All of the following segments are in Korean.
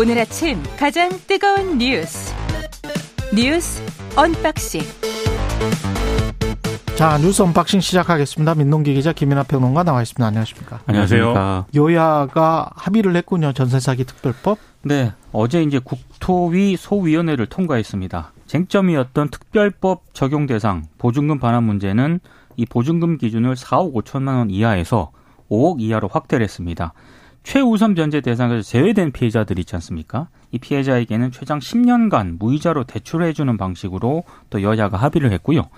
오늘 아침 가장 뜨거운 뉴스 뉴스 언박싱 자 뉴스 언박싱 시작하겠습니다. 민동기 기자 김민하 평론가 나와 있습니다. 안녕하십니까? 안녕하세요. 여야가 합의를 했군요. 전세 사기 특별법. 네, 어제 이제 국토위 소위원회를 통과했습니다. 쟁점이었던 특별법 적용 대상 보증금 반환 문제는 이 보증금 기준을 4억 5천만 원 이하에서 5억 이하로 확대를 했습니다. 최우선 변제 대상에서 제외된 피해자들 있지 않습니까? 이 피해자에게는 최장 10년간 무이자로 대출해주는 방식으로 또 여야가 합의를 했고요.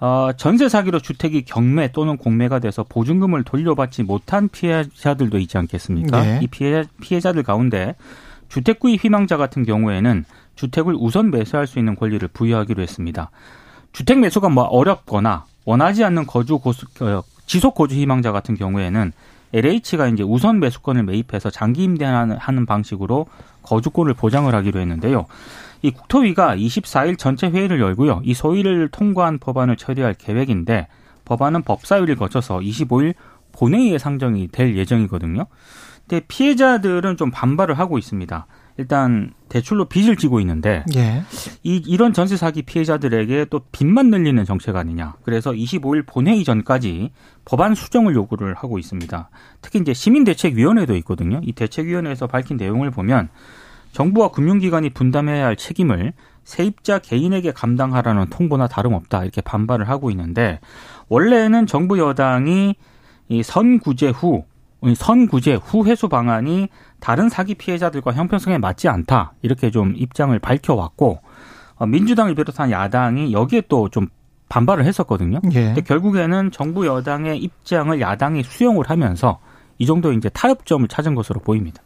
어, 전세 사기로 주택이 경매 또는 공매가 돼서 보증금을 돌려받지 못한 피해자들도 있지 않겠습니까? 네. 이 피해, 피해자들 가운데 주택 구입 희망자 같은 경우에는 주택을 우선 매수할 수 있는 권리를 부여하기로 했습니다. 주택 매수가 뭐 어렵거나 원하지 않는 거주 고수, 어, 지속 거주 희망자 같은 경우에는 LH가 이제 우선 매수권을 매입해서 장기 임대하는 하는 방식으로 거주권을 보장을 하기로 했는데요. 이 국토위가 24일 전체 회의를 열고요. 이 소위를 통과한 법안을 처리할 계획인데 법안은 법사위를 거쳐서 25일 본회의에 상정이 될 예정이거든요. 근데 피해자들은 좀 반발을 하고 있습니다. 일단 대출로 빚을 지고 있는데 예. 이 이런 전세 사기 피해자들에게 또 빚만 늘리는 정책 아니냐. 그래서 25일 본회의 전까지 법안 수정을 요구를 하고 있습니다. 특히 이제 시민대책위원회도 있거든요. 이 대책위원회에서 밝힌 내용을 보면 정부와 금융기관이 분담해야 할 책임을 세입자 개인에게 감당하라는 통보나 다름없다 이렇게 반발을 하고 있는데 원래는 정부 여당이 이 선구제 후 선구제 후 회수 방안이 다른 사기 피해자들과 형평성에 맞지 않다 이렇게 좀 입장을 밝혀왔고 어, 민주당을 비롯한 야당이 여기에 또 좀 반발을 했었거든요. 예. 근데 결국에는 정부 여당의 입장을 야당이 수용을 하면서 이 정도 이제 타협점을 찾은 것으로 보입니다.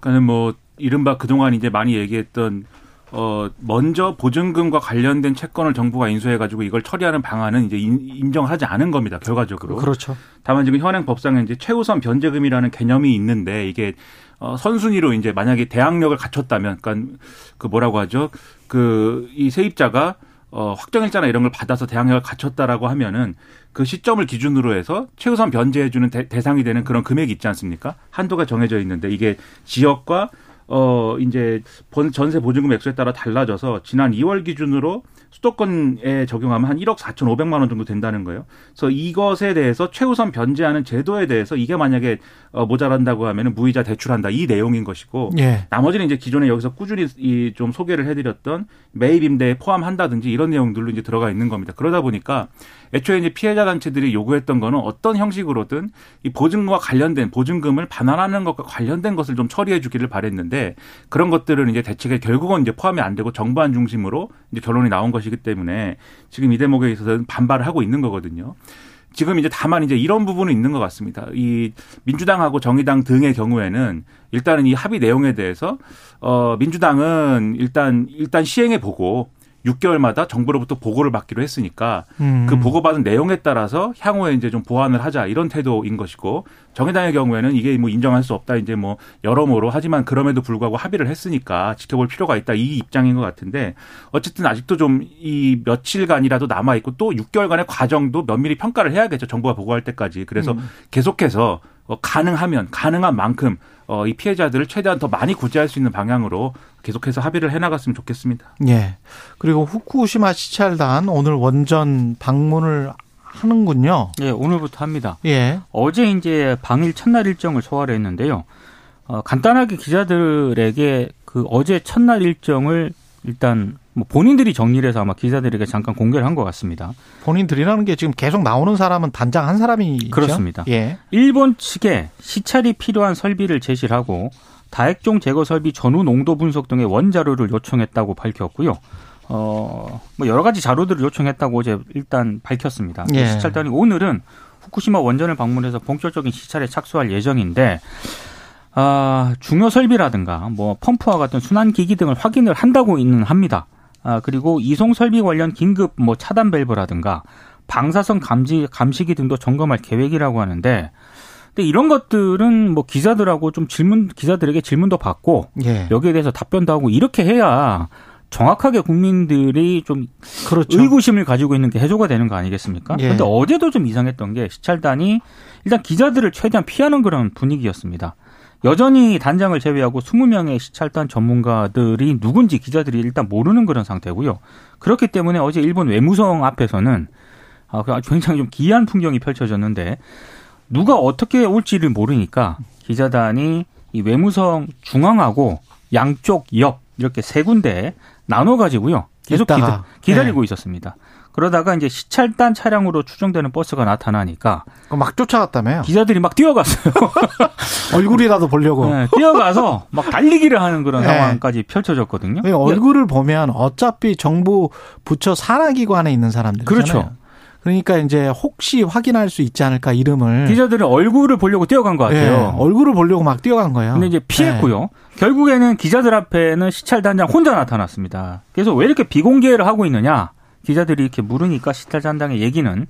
그러니까 뭐 이른바 그동안 이제 많이 얘기했던 어 먼저 보증금과 관련된 채권을 정부가 인수해 가지고 이걸 처리하는 방안은 이제 인, 인정하지 않은 겁니다 결과적으로. 그렇죠. 다만 지금 현행 법상에 이제 최우선 변제금이라는 개념이 있는데 이게 어 선순위로 이제 만약에 대항력을 갖췄다면, 그러니까 그 뭐라고 하죠? 그 이 세입자가 어 확정일자나 이런 걸 받아서 대항력을 갖췄다라고 하면은 그 시점을 기준으로 해서 최우선 변제해주는 대, 대상이 되는 그런 금액이 있지 않습니까? 한도가 정해져 있는데 이게 지역과 어 이제 본 전세 보증금 액수에 따라 달라져서 지난 2월 기준으로 수도권에 적용하면 한 1억 4,500만 원 정도 된다는 거예요. 그래서 이것에 대해서 최우선 변제하는 제도에 대해서 이게 만약에 어 모자란다고 하면은 무이자 대출한다 이 내용인 것이고 예. 나머지는 이제 기존에 여기서 꾸준히 이 좀 소개를 해드렸던 매입 임대에 포함한다든지 이런 내용들로 이제 들어가 있는 겁니다. 그러다 보니까 애초에 이제 피해자 단체들이 요구했던 거는 어떤 형식으로든 이 보증금과 관련된 보증금을 반환하는 것과 관련된 것을 좀 처리해 주기를 바랬는데 그런 것들은 이제 대책에 결국은 이제 포함이 안 되고 정부안 중심으로 이제 결론이 나온 것이기 때문에 지금 이 대목에 있어서는 반발을 하고 있는 거거든요. 지금 이제 다만 이제 이런 부분은 있는 것 같습니다. 이 민주당하고 정의당 등의 경우에는 일단은 이 합의 내용에 대해서 어 민주당은 일단 일단 시행해 보고 6개월마다 정부로부터 보고를 받기로 했으니까 음. 그 보고받은 내용에 따라서 향후에 이제 좀 보완을 하자 이런 태도인 것이고 정의당의 경우에는 이게 뭐 인정할 수 없다 이제 뭐 여러모로 하지만 그럼에도 불구하고 합의를 했으니까 지켜볼 필요가 있다 이 입장인 것 같은데 어쨌든 아직도 좀 이 며칠간이라도 남아 있고 또 6개월간의 과정도 면밀히 평가를 해야겠죠 정부가 보고할 때까지 그래서 음. 계속해서 어, 가능하면 가능한 만큼 어, 이 피해자들을 최대한 더 많이 구제할 수 있는 방향으로 계속해서 합의를 해나갔으면 좋겠습니다. 예. 그리고 후쿠시마 시찰단 오늘 원전 방문을 하는군요. 예, 오늘부터 합니다. 예. 어제 이제 방일 첫날 일정을 소화를 했는데요. 어, 간단하게 기자들에게 그 어제 첫날 일정을 일단 뭐 본인들이 정리를 해서 아마 기자들에게 잠깐 공개를 한 것 같습니다. 본인들이라는 게 지금 계속 나오는 사람은 단장 한 사람이죠. 그렇습니다. 예. 일본 측에 시찰이 필요한 설비를 제시를 하고 다액종 제거 설비 전후 농도 분석 등의 원자료를 요청했다고 밝혔고요. 어, 뭐 여러 가지 자료들을 요청했다고 어제 일단 밝혔습니다. 예. 시찰단이 오늘은 후쿠시마 원전을 방문해서 본격적인 시찰에 착수할 예정인데 아, 중요 설비라든가 뭐 펌프와 같은 순환 기기 등을 확인을 한다고는 합니다. 아, 그리고 이송 설비 관련 긴급 뭐 차단 밸브라든가 방사선 감지 감시기 등도 점검할 계획이라고 하는데 근데 이런 것들은 뭐 기자들하고 좀 질문 기자들에게 질문도 받고 예. 여기에 대해서 답변도 하고 이렇게 해야 정확하게 국민들이 좀 그렇죠. 의구심을 가지고 있는 게 해소가 되는 거 아니겠습니까? 예. 근데 어제도 좀 이상했던 게 시찰단이 일단 기자들을 최대한 피하는 그런 분위기였습니다. 여전히 단장을 제외하고 20명의 시찰단 전문가들이 누군지 기자들이 일단 모르는 그런 상태고요. 그렇기 때문에 어제 일본 외무성 앞에서는 아, 그 굉장히 좀 기이한 풍경이 펼쳐졌는데 누가 어떻게 올지를 모르니까 기자단이 이 외무성 중앙하고 양쪽 옆 이렇게 세 군데 나눠 가지고요. 계속 기다, 기다리고 네. 있었습니다. 그러다가 이제 시찰단 차량으로 추정되는 버스가 나타나니까 막 쫓아갔다며요. 기자들이 막 뛰어갔어요. 얼굴이라도 보려고. 네, 뛰어가서 막 달리기를 하는 그런 네. 상황까지 펼쳐졌거든요. 얼굴을 보면 어차피 정부 부처 산하기관에 있는 사람들 그렇죠. 그러니까 이제 혹시 확인할 수 있지 않을까 이름을 기자들은 얼굴을 보려고 뛰어간 것 같아요. 네, 얼굴을 보려고 막 뛰어간 거예요. 근데 이제 피했고요. 네. 결국에는 기자들 앞에는 시찰단장 혼자 나타났습니다. 그래서 왜 이렇게 비공개를 하고 있느냐? 기자들이 이렇게 물으니까 시찰단장의 얘기는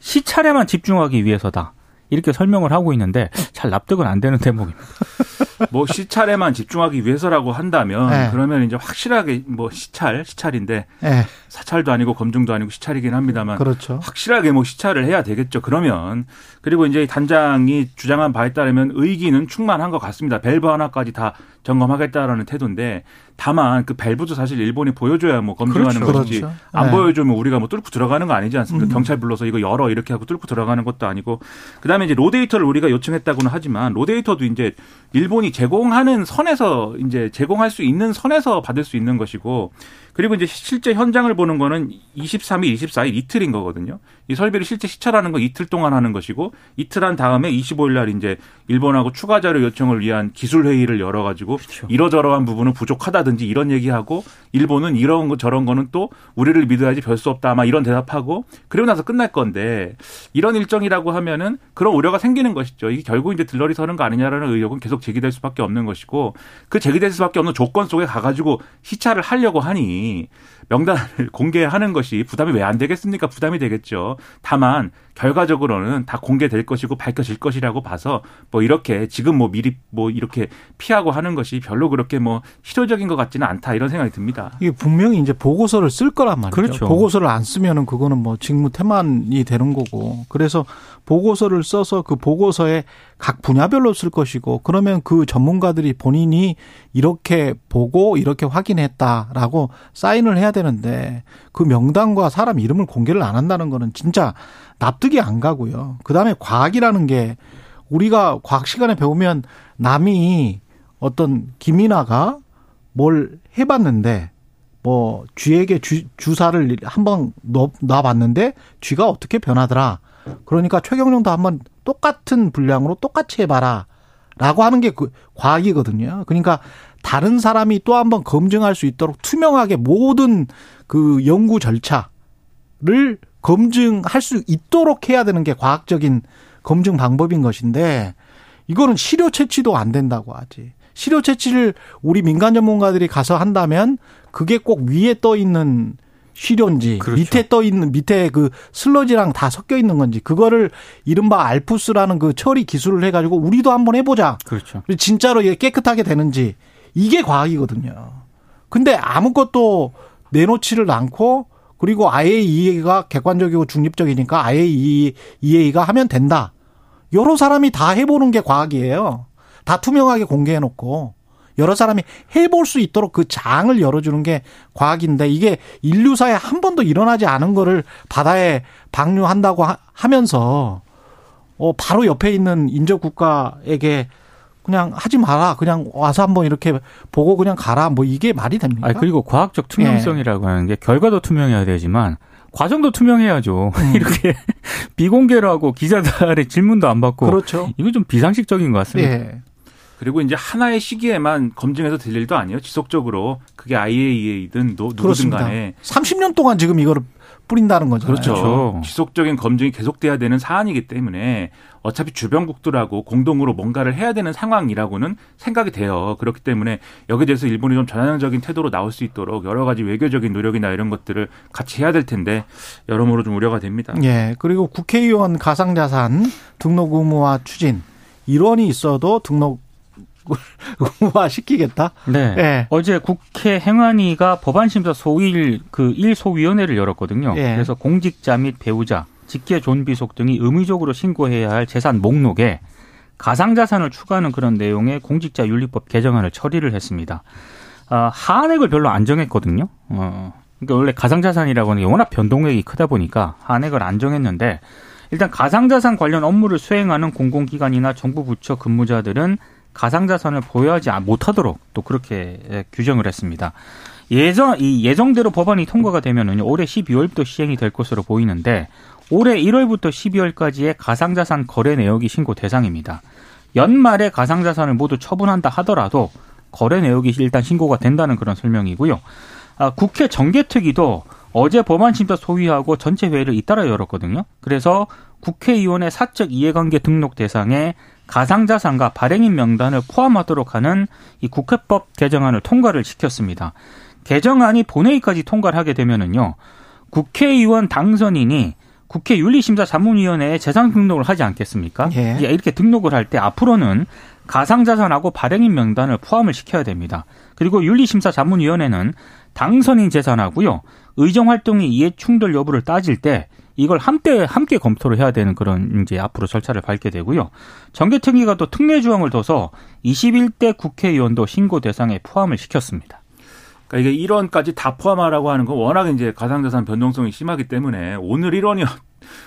시찰에만 집중하기 위해서다. 이렇게 설명을 하고 있는데 잘 납득은 안 되는 대목입니다. 뭐 시찰에만 집중하기 위해서라고 한다면 네. 그러면 이제 확실하게 뭐 시찰 시찰인데 네. 사찰도 아니고 검증도 아니고 시찰이긴 합니다만 그렇죠. 확실하게 뭐 시찰을 해야 되겠죠. 그러면 그리고 이제 단장이 주장한 바에 따르면 의기는 충만한 것 같습니다. 밸브 하나까지 다 점검하겠다라는 태도인데 다만 그 밸브도 사실 일본이 보여줘야 뭐 검증하는 그렇죠. 것이지 그렇죠. 안 네. 보여주면 우리가 뭐 뚫고 들어가는 거 아니지 않습니까? 음. 경찰 불러서 이거 열어 이렇게 하고 뚫고 들어가는 것도 아니고 그다음에 이제 로데이터를 우리가 요청했다고는 하지만 로데이터도 이제 일본이 제공하는 선에서 이제 제공할 수 있는 선에서 받을 수 있는 것이고 그리고 이제 실제 현장을 보는 거는 23일, 24일 이틀인 거거든요. 이 설비를 실제 시찰하는 건 이틀 동안 하는 것이고 이틀 한 다음에 25일 날 이제 일본하고 추가 자료 요청을 위한 기술 회의를 열어 가지고 그렇죠. 이러저러한 부분은 부족하다든지 이런 얘기하고 일본은 이런 거 저런 거는 또 우리를 믿어야지 별 수 없다 아마 이런 대답하고 그리고 나서 끝날 건데 이런 일정이라고 하면은 그런 우려가 생기는 것이죠. 이게 결국 이제 들러리 서는 거 아니냐라는 의혹은 계속 제기될 수밖에 없는 것이고 그 제기될 수밖에 없는 조건 속에 가 가지고 시찰을 하려고 하니 명단을 공개하는 것이 부담이 왜 안 되겠습니까? 부담이 되겠죠. 다만 결과적으로는 다 공개될 것이고 밝혀질 것이라고 봐서 뭐 이렇게 지금 뭐 미리 뭐 이렇게 피하고 하는 것이 별로 그렇게 뭐 실효적인 것 같지는 않다 이런 생각이 듭니다. 이게 분명히 이제 보고서를 쓸 거란 말이죠. 그렇죠. 보고서를 안 쓰면은 그거는 뭐 직무 태만이 되는 거고. 그래서 보고서를 써서 그 보고서에 각 분야별로 쓸 것이고 그러면 그 전문가들이 본인이 이렇게 보고 이렇게 확인했다라고 사인을 해야 되는데 그 명단과 사람 이름을 공개를 안 한다는 거는 진짜 납득이 안 가고요. 그 다음에 과학이라는 게 우리가 과학 시간에 배우면 남이 어떤 김이나가 뭘 해봤는데 뭐 쥐에게 주, 주사를 한번 놔봤는데 쥐가 어떻게 변하더라. 그러니까 최경영도 한번 똑같은 분량으로 똑같이 해봐라. 라고 하는 게 그 과학이거든요. 그러니까 다른 사람이 또 한번 검증할 수 있도록 투명하게 모든 그 연구 절차를 검증할 수 있도록 해야 되는 게 과학적인 검증 방법인 것인데 이거는 시료 채취도 안 된다고 하지. 시료 채취를 우리 민간 전문가들이 가서 한다면 그게 꼭 위에 떠 있는 시료인지 그렇죠. 밑에 떠 있는 밑에 그 슬러지랑 다 섞여 있는 건지 그거를 이른바 알프스라는 그 처리 기술을 해 가지고 우리도 한번 해 보자. 그렇죠. 진짜로 이게 깨끗하게 되는지 이게 과학이거든요. 근데 아무것도 내놓지를 않고 그리고 IAEA가 객관적이고 중립적이니까 IAEA가 하면 된다. 여러 사람이 다 해보는 게 과학이에요. 다 투명하게 공개해놓고 여러 사람이 해볼 수 있도록 그 장을 열어주는 게 과학인데 이게 인류사에 한 번도 일어나지 않은 거를 바다에 방류한다고 하 면서 어 바로 옆에 있는 인접 국가에게 그냥 하지 마라. 그냥 와서 한번 이렇게 보고 그냥 가라. 뭐 이게 말이 됩니까? 아 그리고 과학적 투명성이라고 예. 하는 게 결과도 투명해야 되지만 과정도 투명해야죠. 음. 이렇게 비공개로 하고 기자들의 질문도 안 받고 그렇죠. 이거 좀 비상식적인 것 같습니다. 예. 그리고 이제 하나의 시기에만 검증해서 될 일도 아니에요. 지속적으로 그게 IAEA든 누구든 간에 30년 동안 지금 이거를 뿌린다는 거죠. 그렇죠. 그렇죠. 지속적인 검증이 계속돼야 되는 사안이기 때문에 어차피 주변국들하고 공동으로 뭔가를 해야 되는 상황이라고는 생각이 돼요. 그렇기 때문에 여기에 대해서 일본이 좀 전향적인 태도로 나올 수 있도록 여러 가지 외교적인 노력이나 이런 것들을 같이 해야 될 텐데 여러모로 좀 우려가 됩니다. 예. 그리고 국회의원 가상자산 등록 의무화 추진 일원이 있어도 등록 의무화 시키겠다. 네. 네. 어제 국회 행안위가 법안심사 소일 그 1소위원회를 열었거든요. 네. 그래서 공직자 및 배우자, 직계 존비속 등이 의무적으로 신고해야 할 재산 목록에 가상자산을 추가하는 그런 내용의 공직자윤리법 개정안을 처리를 했습니다. 아, 하한액을 별로 안 정했거든요. 어, 그러니까 원래 가상자산이라고 하는 게 워낙 변동액이 크다 보니까 하한액을 안 정했는데 일단 가상자산 관련 업무를 수행하는 공공기관이나 정부 부처 근무자들은 가상자산을 보유하지 못하도록 또 그렇게 예, 규정을 했습니다. 예전 이 예정대로 법안이 통과가 되면은 올해 12월부터 시행이 될 것으로 보이는데 올해 1월부터 12월까지의 가상자산 거래 내역이 신고 대상입니다. 연말에 가상자산을 모두 처분한다 하더라도 거래 내역이 일단 신고가 된다는 그런 설명이고요. 아, 국회 정개특위도 어제 법안 심사 소위하고 전체 회의를 잇따라 열었거든요. 그래서 국회의원의 사적 이해관계 등록 대상에 가상자산과 발행인 명단을 포함하도록 하는 이 국회법 개정안을 통과를 시켰습니다. 개정안이 본회의까지 통과를 하게 되면은요. 국회의원 당선인이 국회 윤리심사자문위원회에 재산 등록을 하지 않겠습니까? 예. 이렇게 등록을 할 때 앞으로는 가상자산하고 발행인 명단을 포함을 시켜야 됩니다. 그리고 윤리심사자문위원회는 당선인 재산하고요. 의정활동의 이해 충돌 여부를 따질 때 이걸 함께 함께 검토를 해야 되는 그런 이제 앞으로 절차를 밟게 되고요. 정개특위가 또 특례 조항을 둬서 21대 국회의원도 신고 대상에 포함을 시켰습니다. 그러니까 이게 1원까지 다 포함하라고 하는 건 워낙 이제 가상자산 변동성이 심하기 때문에 오늘 1원이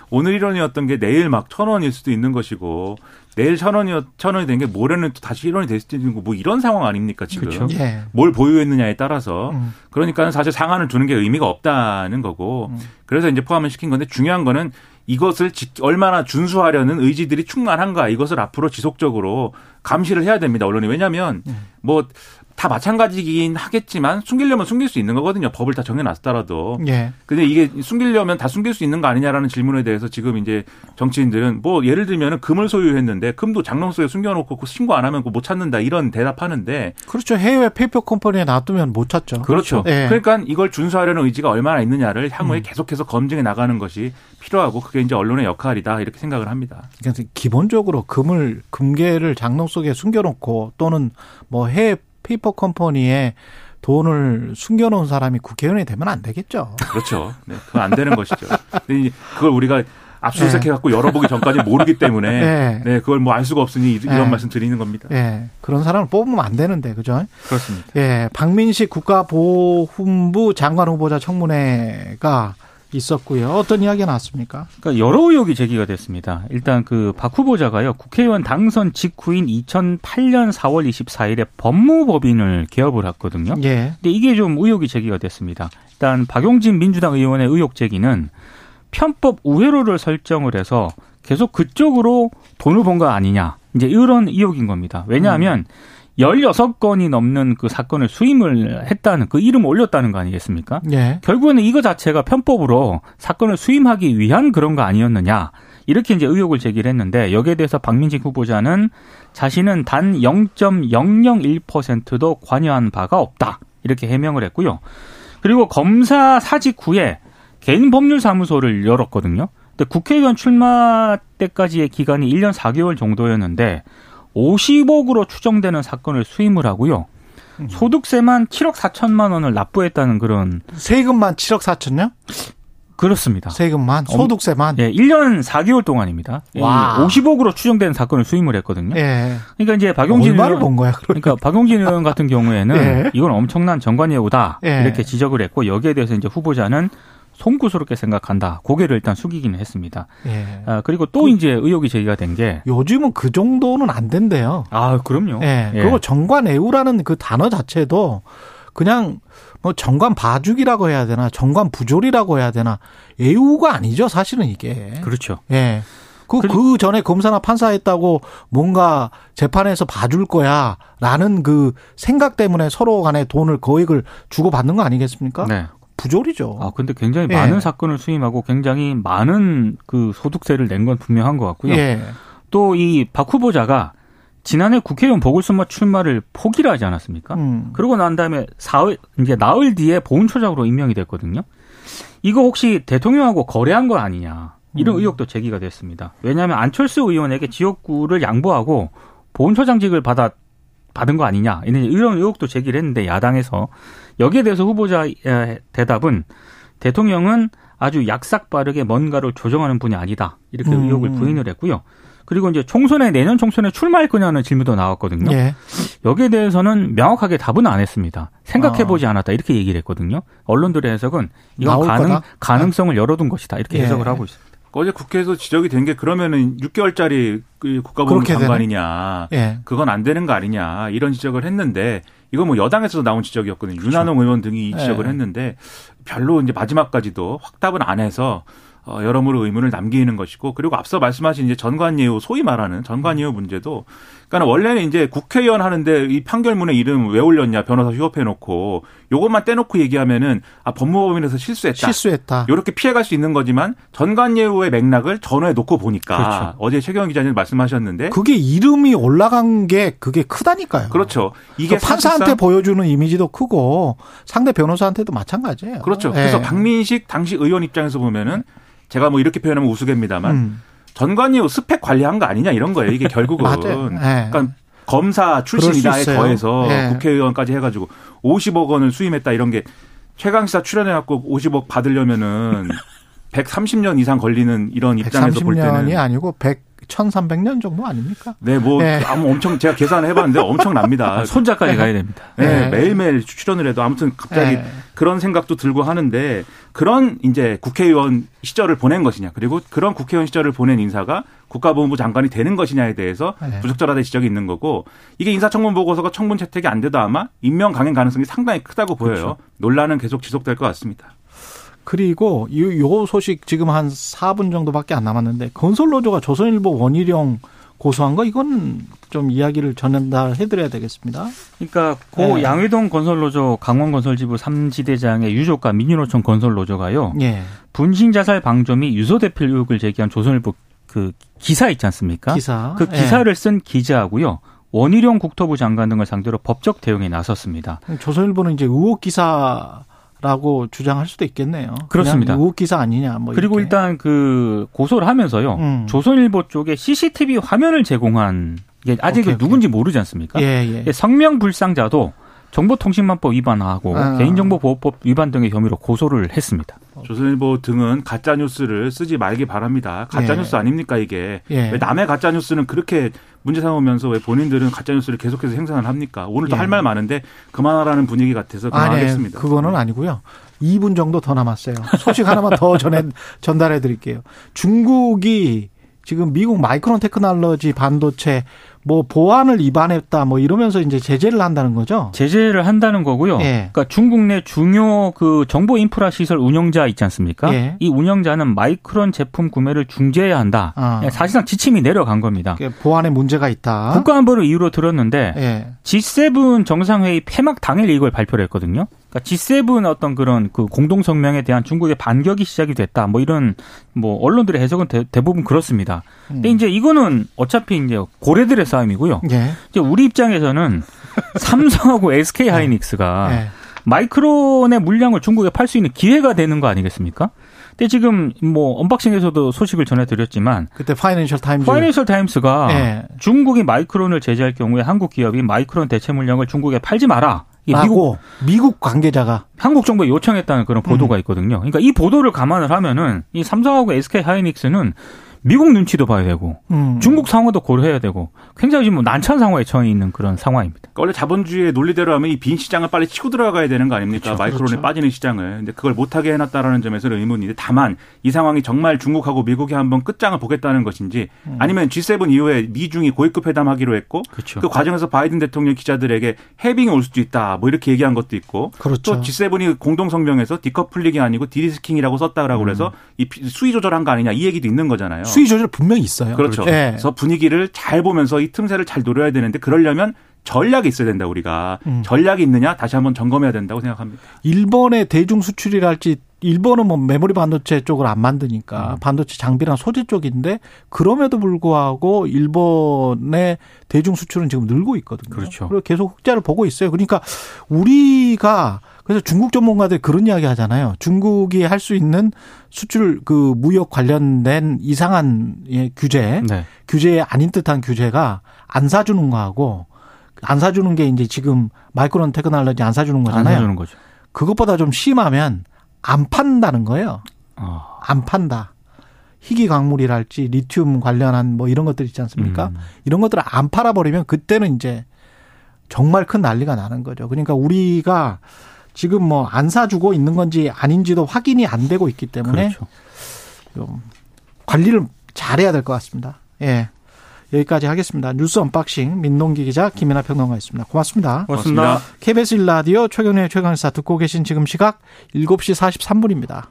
오늘 1원이었던 게 내일 막 1000원일 수도 있는 것이고 내일 1000원이 1000원이 된 게 모레는 또 다시 1원이 될 수도 있는 거뭐 이런 상황 아닙니까 지금. 그렇죠. 예. 뭘 보유했느냐에 따라서 음. 그러니까는 사실 상한을 두는 게 의미가 없다는 거고 음. 그래서 이제 포함을 시킨 건데 중요한 거는 이것을 얼마나 준수하려는 의지들이 충만한가 이것을 앞으로 지속적으로 감시를 해야 됩니다 언론이 왜냐하면 음. 뭐 다 마찬가지긴 하겠지만 숨기려면 숨길 수 있는 거거든요. 법을 다 정해놨더라도. 예. 근데 이게 숨기려면 다 숨길 수 있는 거 아니냐라는 질문에 대해서 지금 이제 정치인들은 뭐 예를 들면 금을 소유했는데 금도 장롱 속에 숨겨놓고 그 신고 안 하면 못 찾는다 이런 대답하는데. 그렇죠. 해외 페이퍼 컴퍼니에 놔두면 못 찾죠. 그렇죠. 예. 그러니까 이걸 준수하려는 의지가 얼마나 있느냐를 향후에 음. 계속해서 검증해 나가는 것이 필요하고 그게 이제 언론의 역할이다 이렇게 생각을 합니다. 그러니까 기본적으로 금을 금괴를 장롱 속에 숨겨놓고 또는 뭐 해외 페이퍼 컴퍼니에 돈을 숨겨놓은 사람이 국회의원이 되면 안 되겠죠. 그렇죠. 네, 그건 안 되는 것이죠. 그걸 우리가 압수수색 해갖고 네. 열어보기 전까지 모르기 때문에 네. 네. 그걸 뭐 알 수가 없으니 이런 네. 말씀 드리는 겁니다. 네. 그런 사람을 뽑으면 안 되는데 그죠? 그렇습니다. 예, 박민식 국가보훈부 장관 후보자 청문회가 있었고요. 어떤 이야기가 나왔습니까? 그러니까 여러 의혹이 제기가 됐습니다. 일단 그 박 후보자가요. 국회의원 당선 직후인 2008년 4월 24일에 법무법인을 개업을 했거든요. 예. 근데 이게 좀 의혹이 제기가 됐습니다. 일단 박용진 민주당 의원의 의혹 제기는 편법 우회로를 설정을 해서 계속 그쪽으로 돈을 번 거 아니냐. 이제 이런 의혹인 겁니다. 왜냐하면 음. 16건이 넘는 그 사건을 수임을 했다는 그 이름 올렸다는 거 아니겠습니까? 예. 결국에는 이거 자체가 편법으로 사건을 수임하기 위한 그런 거 아니었느냐. 이렇게 이제 의혹을 제기를 했는데 여기에 대해서 박민직 후보자는 자신은 단 0.001%도 관여한 바가 없다. 이렇게 해명을 했고요. 그리고 검사 사직 후에 개인 법률 사무소를 열었거든요. 근데 국회의원 출마 때까지의 기간이 1년 4개월 정도였는데 50억으로 추정되는 사건을 수임을 하고요. 음. 소득세만 7억 4천만 원을 납부했다는 그런 세금만 7억 4천요? 그렇습니다. 세금만 소득세만 예, 1년 4개월 동안입니다. 와. 50억으로 추정되는 사건을 수임을 했거든요. 예. 그러니까 이제 박용진 의원 본 거야. 그러니까 박용진 의원 같은 경우에는 예. 이건 엄청난 정관예우다 예. 이렇게 지적을 했고 여기에 대해서 이제 후보자는 송구스럽게 생각한다. 고개를 일단 숙이기는 했습니다. 예. 아, 그리고 또 그, 이제 의혹이 제기가 된 게 요즘은 그 정도는 안 된대요. 아, 그럼요. 예. 예. 그리고 정관애우라는 그 단어 자체도 그냥 뭐 정관 봐주기라고 해야 되나 정관 부조리라고 해야 되나 애우가 아니죠 사실은 이게 그렇죠 예 그, 그 전에 검사나 판사했다고 뭔가 재판에서 봐줄 거야 라는 그 생각 때문에 서로 간에 돈을 거액을 주고받는 거 아니겠습니까? 네. 부조리죠. 아, 근데 굉장히 예. 많은 사건을 수임하고 굉장히 많은 그 소득세를 낸 건 분명한 것 같고요. 예. 또이 박 후보자가 지난해 국회의원 보궐선거 출마를 포기를 하지 않았습니까? 음. 그러고 난 다음에 사흘, 이제 나흘 뒤에 보훈처장으로 임명이 됐거든요. 이거 혹시 대통령하고 거래한 거 아니냐. 이런 음. 의혹도 제기가 됐습니다. 왜냐하면 안철수 의원에게 지역구를 양보하고 보훈처장직을 받아 받은 거 아니냐 이런 의혹도 제기를 했는데 야당에서 여기에 대해서 후보자의 대답은 대통령은 아주 약삭 빠르게 뭔가를 조정하는 분이 아니다 이렇게 음. 의혹을 부인을 했고요. 그리고 이제 총선에 내년 총선에 출마할 거냐는 질문도 나왔거든요. 예. 여기에 대해서는 명확하게 답은 안 했습니다. 생각해 보지 아. 않았다 이렇게 얘기를 했거든요. 언론들의 해석은 이건 가능 가능성을 열어둔 것이다 이렇게 예. 해석을 하고 있습니다. 어제 국회에서 지적이 된 게 그러면은 6개월짜리 그 국가보훈 장관이냐, 예. 그건 안 되는 거 아니냐 이런 지적을 했는데 이건 뭐 여당에서 나온 지적이었거든요. 그렇죠. 윤한홍 의원 등이 이 지적을 예. 했는데 별로 이제 마지막까지도 확답은 안 해서 어, 여러모로 의문을 남기는 것이고 그리고 앞서 말씀하신 이제 전관예우 소위 말하는 전관예우 문제도 그러니까 원래는 이제 국회의원 하는데 이 판결문에 이름 왜 올렸냐 변호사 휴업해 놓고 요것만 떼놓고 얘기하면은 아 법무법인에서 실수했다. 실수했다. 요렇게 피해갈 수 있는 거지만 전관예우의 맥락을 전후에 놓고 보니까 그렇죠. 어제 최경 기자님 말씀하셨는데 그게 이름이 올라간 게 그게 크다니까요. 그렇죠. 이게 그 판사한테 보여주는 이미지도 크고 상대 변호사한테도 마찬가지예요. 그렇죠. 그래서 네. 박민식 당시 의원 입장에서 보면은 제가 뭐 이렇게 표현하면 우스개입니다만 음. 전관예우 스펙 관리한 거 아니냐 이런 거예요. 이게 결국은 네. 그러니까 검사 출신이다에 더해서 네. 국회의원까지 해가지고 50억 원을 수임했다 이런 게 최강시사 출연해갖고 50억 받으려면은 130년 이상 걸리는 이런 입장에서 볼 때는 130년이 아니고 100 1300년 정도 아닙니까? 네, 뭐 네. 아무 엄청 제가 계산을 해봤는데 엄청납니다. 아, 손자까지 네. 가야 됩니다. 네, 네, 매일매일 출연을 해도 아무튼 갑자기 네. 그런 생각도 들고 하는데 그런 이제 국회의원 시절을 보낸 것이냐 그리고 그런 국회의원 시절을 보낸 인사가 국가보훈부 장관이 되는 것이냐에 대해서 네. 부적절하다 지적이 있는 거고 이게 인사청문 보고서가 청문 채택이 안 돼도 아마 임명 강행 가능성이 상당히 크다고 보여요. 그렇죠. 논란은 계속 지속될 것 같습니다. 그리고 요, 요 소식 지금 한 4분 정도밖에 안 남았는데 건설노조가 조선일보 원희룡 고소한 거 이건 좀 이야기를 전달해 드려야 되겠습니다. 그러니까 고 네. 양회동 건설노조 강원건설지부 3지대장의 유족과 민주노총 건설노조가요. 네. 분신 자살 방조 및 유서 대필 의혹을 제기한 조선일보 그 기사 있지 않습니까? 기사. 그 기사를 네. 쓴 기자하고요. 원희룡 국토부 장관 등을 상대로 법적 대응에 나섰습니다. 조선일보는 이제 의혹 기사 라고 주장할 수도 있겠네요. 그렇습니다. 의혹 기사 아니냐. 뭐 그리고 이렇게. 일단 그 고소를 하면서요. 음. 조선일보 쪽에 CCTV 화면을 제공한 게 아직 오케이, 누군지. 모르지 않습니까? 예, 예. 성명 불상자도 정보통신망법 위반하고 아. 개인정보보호법 위반 등의 혐의로 고소를 했습니다. 조선일보 등은 가짜 뉴스를 쓰지 말기 바랍니다. 가짜 뉴스 예. 아닙니까 이게? 예. 왜 남의 가짜 뉴스는 그렇게 문제 삼으면서 왜 본인들은 가짜 뉴스를 계속해서 생산을 합니까? 오늘도 예. 할말 많은데 그만하라는 분위기 같아서 그만하겠습니다. 아, 네. 그거는 아니고요. 2분 정도 더 남았어요. 소식 하나만 더 전해 전달해 드릴게요. 중국이 지금 미국 마이크론 테크놀로지 반도체 뭐 보안을 위반했다 뭐 이러면서 이제 제재를 한다는 거죠. 제재를 한다는 거고요. 예. 그러니까 중국 내 중요 그 정보 인프라 시설 운영자 있지 않습니까? 예. 이 운영자는 마이크론 제품 구매를 중재해야 한다. 아. 예, 사실상 지침이 내려간 겁니다. 보안에 문제가 있다. 국가안보를 이유로 들었는데 예. G7 정상회의 폐막 당일 이걸 발표를 했거든요. 그러니까 G7 어떤 그런 그 공동 성명에 대한 중국의 반격이 시작이 됐다. 뭐 이런 뭐 언론들의 해석은 대, 부분 그렇습니다. 근데 음. 이제 이거는 어차피 이제 고래들의 싸움이고요. 예. 이제 우리 입장에서는 삼성하고 SK 하이닉스가 예. 마이크론의 물량을 중국에 팔 수 있는 기회가 되는 거 아니겠습니까? 근데 지금 뭐 언박싱에서도 소식을 전해드렸지만 그때 파이낸셜 타임즈 파이낸셜 타임스가 예. 중국이 마이크론을 제재할 경우에 한국 기업이 마이크론 대체 물량을 중국에 팔지 마라. 미국 미국 관계자가 한국 정부에 요청했다는 그런 보도가 음. 있거든요. 그러니까 이 보도를 감안을 하면은 이 삼성하고 SK 하이닉스는 미국 눈치도 봐야 되고 음. 중국 상황도 고려해야 되고 굉장히 지금 난처한 상황에 처해 있는 그런 상황입니다. 그러니까 원래 자본주의의 논리대로 하면 이 빈 시장을 빨리 치고 들어가야 되는 거 아닙니까? 그렇죠. 마이크론에 그렇죠. 빠지는 시장을. 근데 그걸 못하게 해놨다라는 점에서는 의문인데 다만 이 상황이 정말 중국하고 미국이 한번 끝장을 보겠다는 것인지 음. 아니면 G7 이후에 미중이 고위급 회담하기로 했고 그렇죠. 그 과정에서 바이든 대통령 기자들에게 해빙이 올 수도 있다 뭐 이렇게 얘기한 것도 있고 그렇죠. 또 G7이 공동 성명에서 decoupling이 아니고 de-risking이라고 썼다라고 그래서 음. 이 수위 조절한 거 아니냐 이 얘기도 있는 거잖아요. 수위 조절 분명히 있어요. 그렇죠. 네. 그래서 분위기를 잘 보면서 이 틈새를 잘 노려야 되는데 그러려면 전략이 있어야 된다 우리가 음. 전략이 있느냐 다시 한번 점검해야 된다고 생각합니다. 일본의 대중 수출이랄지 일본은 뭐 메모리 반도체 쪽을 안 만드니까 음. 반도체 장비랑 소재 쪽인데 그럼에도 불구하고 일본의 대중 수출은 지금 늘고 있거든요. 그렇죠. 그리고 계속 흑자를 보고 있어요. 그러니까 우리가 그래서 중국 전문가들 그런 이야기 하잖아요. 중국이 할 수 있는 수출 그 무역 관련된 이상한 예, 규제, 네. 규제에 아닌 듯한 규제가 안 사주는 거하고 안 사주는 게 이제 지금 마이크론 테크놀로지 안 사주는 거잖아요. 안 사주는 거죠. 그것보다 좀 심하면 안 판다는 거예요. 어. 안 판다. 희귀 광물이랄지 리튬 관련한 뭐 이런 것들 있지 않습니까? 음. 이런 것들을 안 팔아버리면 그때는 이제 정말 큰 난리가 나는 거죠. 그러니까 우리가 지금 뭐 안 사주고 있는 건지 아닌지도 확인이 안 되고 있기 때문에 그렇죠. 좀 관리를 잘해야 될 것 같습니다. 예. 여기까지 하겠습니다. 뉴스 언박싱 민동기 기자 김민하 평론가였습니다. 고맙습니다. 고맙습니다. KBS 1라디오 최경영의 최강시사 듣고 계신 지금 시각 7시 43분입니다.